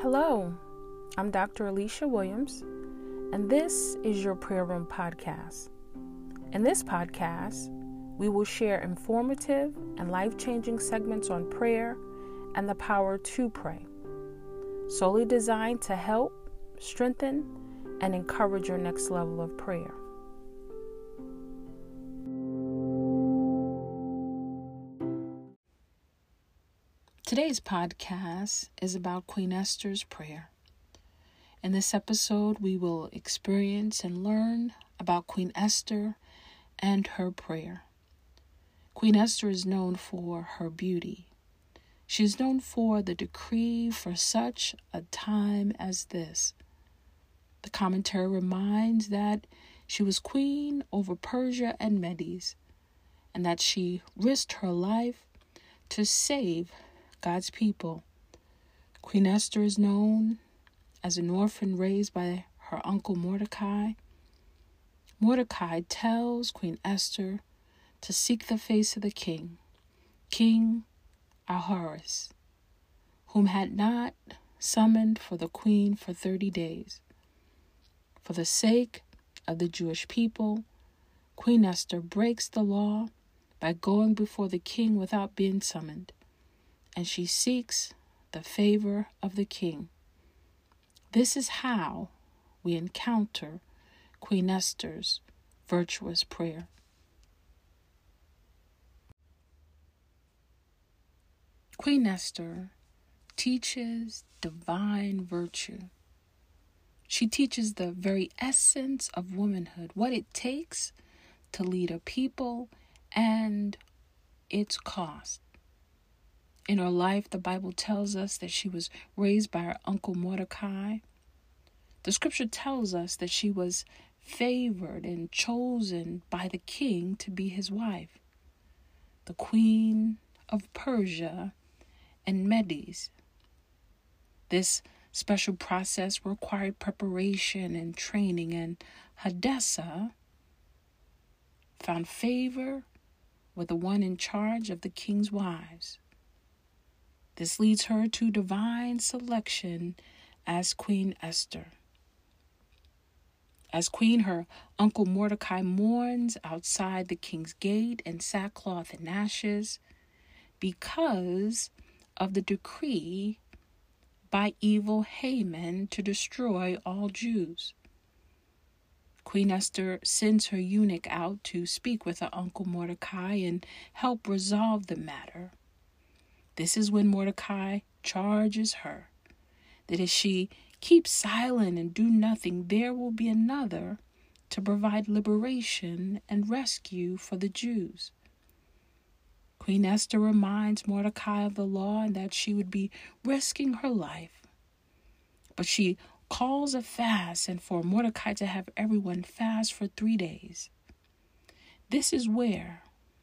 Hello, I'm Dr. Alicia Williams, and this is your Prayer Room Podcast. In this podcast, we will share informative and life changing segments on prayer and the power to pray, solely designed to help, strengthen, and encourage your next level of prayer. Today's podcast is about Queen Esther's prayer. In this episode, we will experience and learn about Queen Esther and her prayer. Queen Esther is known for her beauty. She is known for the decree for such a time as this. The commentary reminds that she was queen over Persia and Medes, and that she risked her life to save God's people. Queen Esther is known as an orphan raised by her uncle Mordecai. Mordecai tells Queen Esther to seek the face of the king, King Ahasuerus, whom had not summoned for the queen for thirty days. For the sake of the Jewish people, Queen Esther breaks the law by going before the king without being summoned and she seeks the favor of the king. This is how we encounter Queen Esther's virtuous prayer. Queen Esther teaches divine virtue. She teaches the very essence of womanhood, what it takes to lead a people and its cost. In her life, the Bible tells us that she was raised by her uncle Mordecai. The scripture tells us that she was favored and chosen by the king to be his wife, the queen of Persia and Medes. This special process required preparation and training, and Hadassah found favor with the one in charge of the king's wives. This leads her to divine selection as Queen Esther. As queen, her uncle Mordecai mourns outside the king's gate in sackcloth and ashes because of the decree by evil Haman to destroy all Jews. Queen Esther sends her eunuch out to speak with her uncle Mordecai and help resolve the matter. This is when Mordecai charges her that if she keeps silent and do nothing, there will be another to provide liberation and rescue for the Jews. Queen Esther reminds Mordecai of the law and that she would be risking her life. But she calls a fast and for Mordecai to have everyone fast for three days. This is where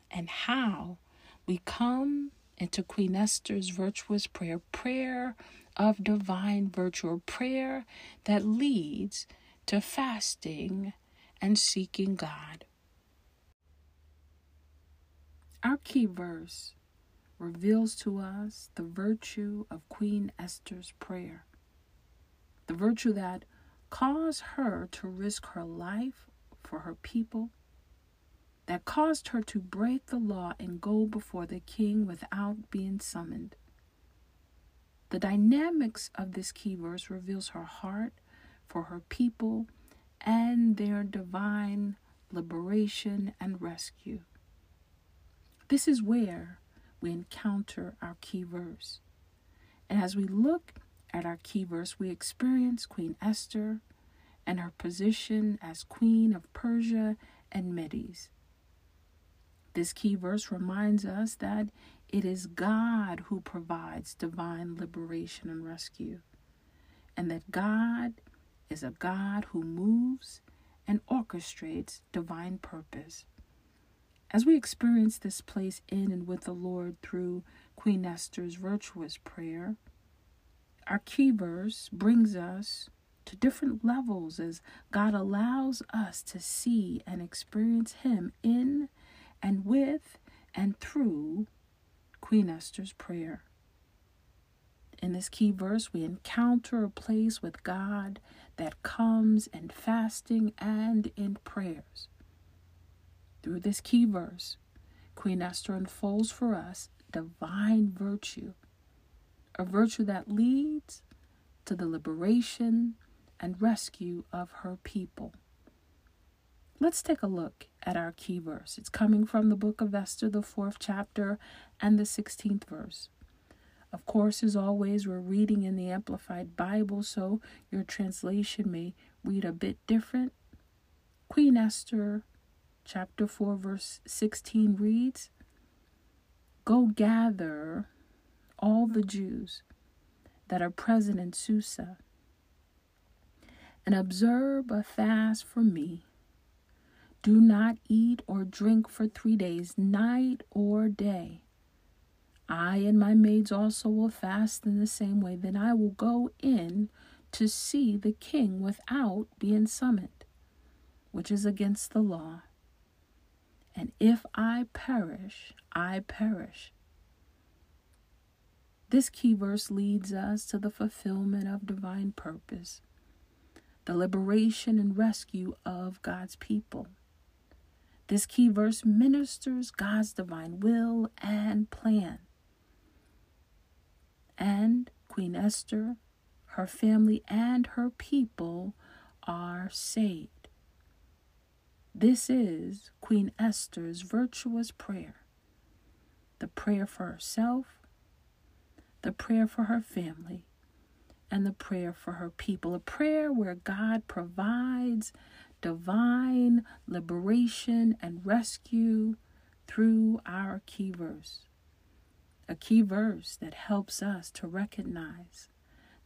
and how we come into Queen Esther's virtuous prayer, prayer of divine virtue, prayer that leads to fasting and seeking God. Our key verse reveals to us the virtue of Queen Esther's prayer, the virtue that caused her to risk her life for her people that caused her to break the law and go before the king without being summoned. The dynamics of this key verse reveals her heart for her people and their divine liberation and rescue. This is where we encounter our key verse. And as we look at our key verse, we experience Queen Esther and her position as Queen of Persia and Medes. This key verse reminds us that it is God who provides divine liberation and rescue, and that God is a God who moves and orchestrates divine purpose. As we experience this place in and with the Lord through Queen Esther's virtuous prayer, our key verse brings us to different levels as God allows us to see and experience Him in and with and through Queen Esther's prayer. In this key verse, we encounter a place with God that comes in fasting and in prayers. Through this key verse, Queen Esther unfolds for us divine virtue, a virtue that leads to the liberation and rescue of her people. Let's take a look at our key verse. It's coming from the book of Esther, the fourth chapter, and the 16th verse. Of course, as always, we're reading in the Amplified Bible, so your translation may read a bit different. Queen Esther, chapter 4, verse 16 reads Go gather all the Jews that are present in Susa and observe a fast for me do not eat or drink for three days, night or day. I and my maids also will fast in the same way. Then I will go in to see the king without being summoned, which is against the law. And if I perish, I perish. This key verse leads us to the fulfillment of divine purpose, the liberation and rescue of God's people. This key verse ministers God's divine will and plan. And Queen Esther, her family, and her people are saved. This is Queen Esther's virtuous prayer the prayer for herself, the prayer for her family, and the prayer for her people. A prayer where God provides divine liberation and rescue through our key verse. A key verse that helps us to recognize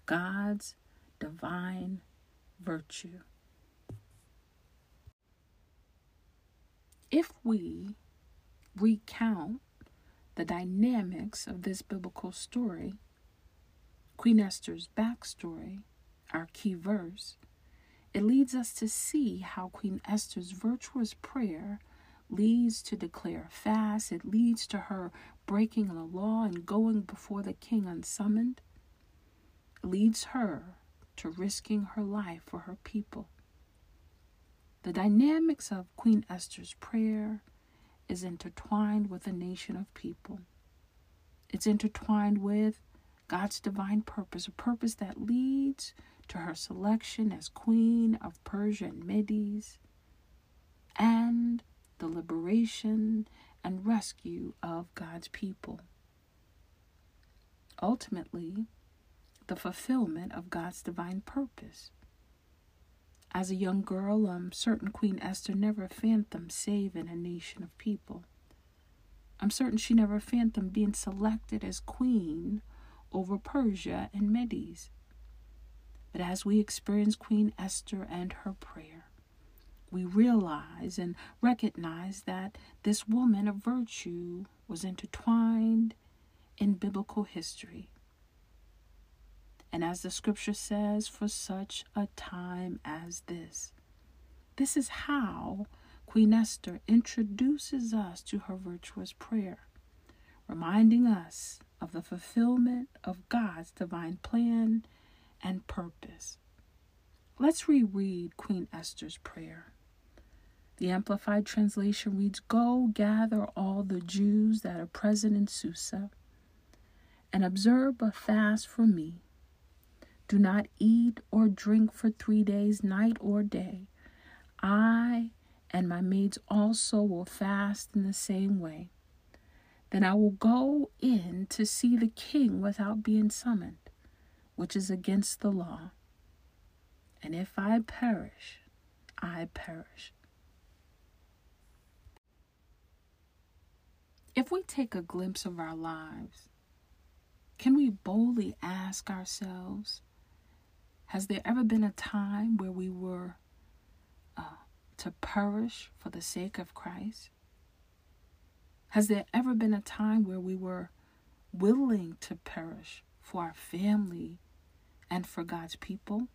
God's divine virtue. If we recount the dynamics of this biblical story, Queen Esther's backstory, our key verse, it leads us to see how Queen Esther's virtuous prayer leads to declare fast. It leads to her breaking the law and going before the king unsummoned. It leads her to risking her life for her people. The dynamics of Queen Esther's prayer is intertwined with a nation of people. It's intertwined with God's divine purpose, a purpose that leads to her selection as Queen of Persia and Medes, and the liberation and rescue of God's people. Ultimately, the fulfillment of God's divine purpose. As a young girl, I'm certain Queen Esther never fathomed saving a nation of people. I'm certain she never fathomed being selected as queen over Persia and Medes. But as we experience Queen Esther and her prayer, we realize and recognize that this woman of virtue was intertwined in biblical history. And as the scripture says, for such a time as this. This is how Queen Esther introduces us to her virtuous prayer, reminding us of the fulfillment of God's divine plan and purpose. Let's reread Queen Esther's prayer. The Amplified Translation reads Go gather all the Jews that are present in Susa and observe a fast for me. Do not eat or drink for three days, night or day. I and my maids also will fast in the same way. Then I will go in to see the king without being summoned which is against the law. And if I perish, I perish. If we take a glimpse of our lives, can we boldly ask ourselves, has there ever been a time where we were uh, to perish for the sake of Christ? Has there ever been a time where we were willing to perish for our family and for God's people.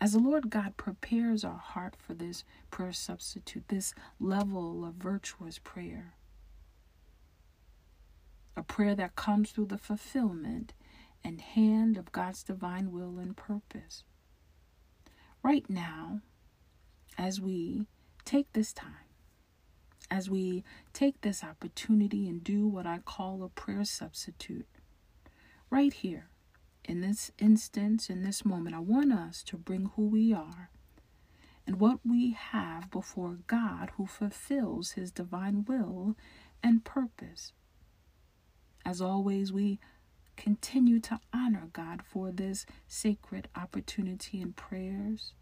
As the Lord God prepares our heart for this prayer substitute, this level of virtuous prayer, a prayer that comes through the fulfillment and hand of God's divine will and purpose. Right now, as we take this time, as we take this opportunity and do what I call a prayer substitute, right here, in this instance, in this moment, I want us to bring who we are and what we have before God who fulfills his divine will and purpose. As always, we continue to honor God for this sacred opportunity in prayers.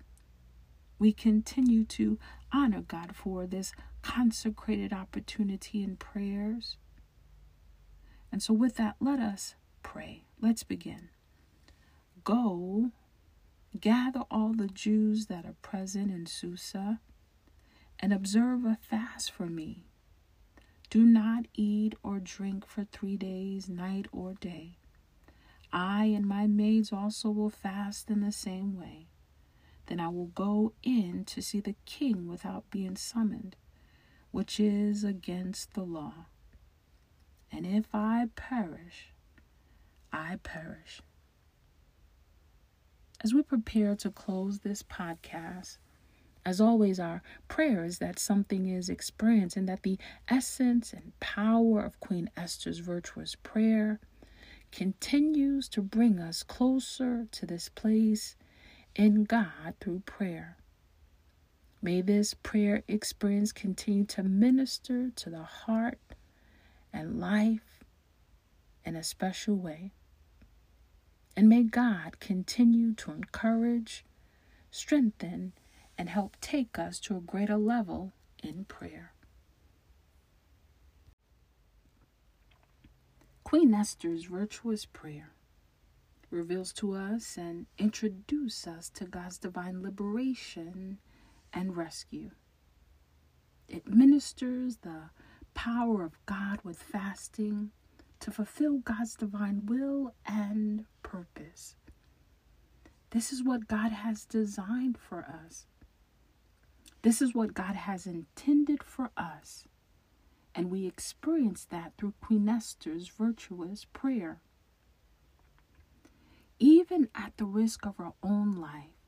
We continue to honor God for this consecrated opportunity in prayers. And so, with that, let us pray. Let's begin. Go, gather all the Jews that are present in Susa, and observe a fast for me. Do not eat or drink for three days, night or day. I and my maids also will fast in the same way. Then I will go in to see the king without being summoned, which is against the law. And if I perish, I perish. As we prepare to close this podcast, as always, our prayer is that something is experienced and that the essence and power of Queen Esther's virtuous prayer continues to bring us closer to this place in God through prayer. May this prayer experience continue to minister to the heart and life in a special way. And may God continue to encourage, strengthen, and help take us to a greater level in prayer. Queen Esther's virtuous prayer reveals to us and introduces us to God's divine liberation and rescue. It ministers the power of God with fasting to fulfill God's divine will and purpose. This is what God has designed for us. This is what God has intended for us. And we experience that through Queen Esther's virtuous prayer. Even at the risk of her own life,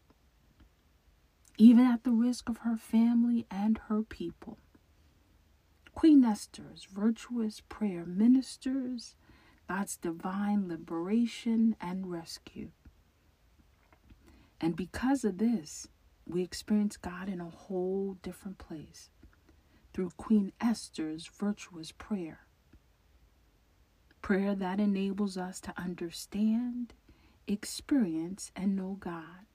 even at the risk of her family and her people, Queen Esther's virtuous prayer ministers God's divine liberation and rescue. And because of this, we experience God in a whole different place through Queen Esther's virtuous prayer. Prayer that enables us to understand, experience, and know God.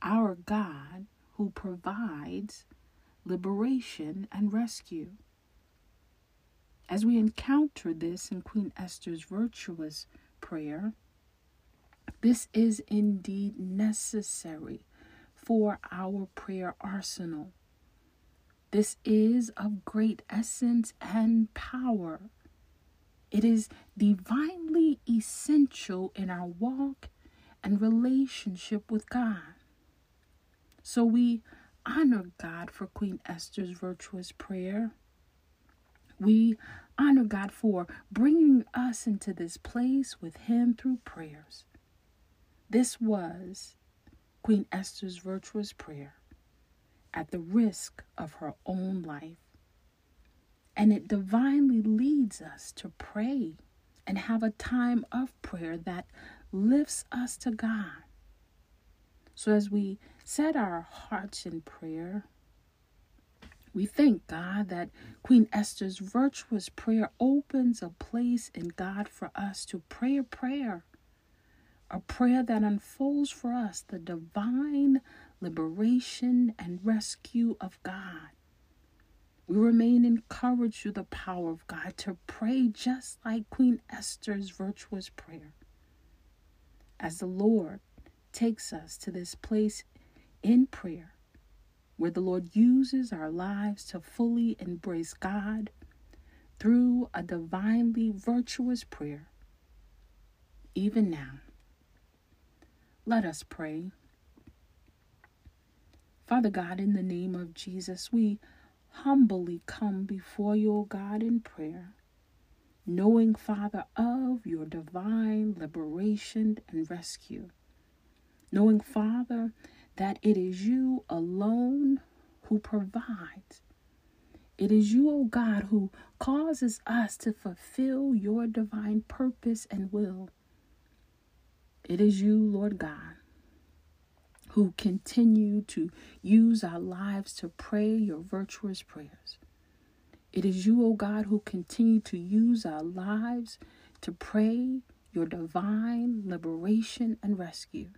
Our God who provides liberation and rescue. As we encounter this in Queen Esther's virtuous prayer, this is indeed necessary for our prayer arsenal. This is of great essence and power. It is divinely essential in our walk and relationship with God. So we honor God for Queen Esther's virtuous prayer. We honor God for bringing us into this place with Him through prayers. This was Queen Esther's virtuous prayer at the risk of her own life. And it divinely leads us to pray and have a time of prayer that lifts us to God. So, as we set our hearts in prayer, we thank God that Queen Esther's virtuous prayer opens a place in God for us to pray a prayer a prayer that unfolds for us the divine liberation and rescue of God. We remain encouraged through the power of God to pray just like Queen Esther's virtuous prayer. As the Lord takes us to this place in prayer, where the Lord uses our lives to fully embrace God through a divinely virtuous prayer, even now let us pray. Father God, in the name of Jesus, we humbly come before you, O God, in prayer, knowing, Father, of your divine liberation and rescue. Knowing, Father, that it is you alone who provides. It is you, O oh God, who causes us to fulfill your divine purpose and will. It is you, Lord God, who continue to use our lives to pray your virtuous prayers. It is you, O oh God, who continue to use our lives to pray your divine liberation and rescue.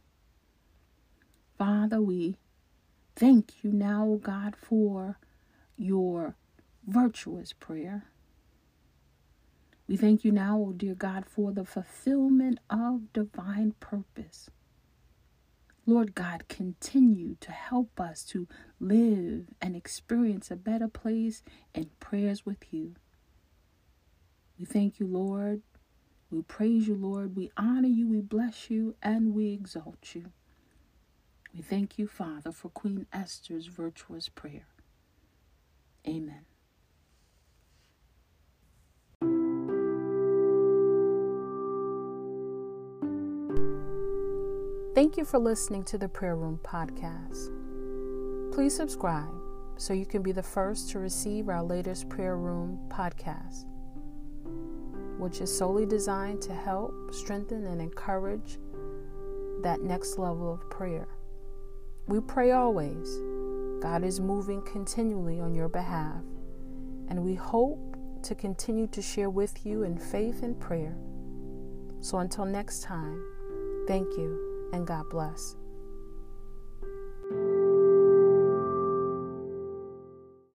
Father, we thank you now, O God, for your virtuous prayer. We thank you now, O dear God, for the fulfillment of divine purpose. Lord God, continue to help us to live and experience a better place in prayers with you. We thank you, Lord. We praise you, Lord. We honor you, we bless you, and we exalt you. We thank you, Father, for Queen Esther's virtuous prayer. Amen. Thank you for listening to the Prayer Room podcast. Please subscribe so you can be the first to receive our latest Prayer Room podcast, which is solely designed to help, strengthen, and encourage that next level of prayer. We pray always. God is moving continually on your behalf, and we hope to continue to share with you in faith and prayer. So until next time, thank you and God bless.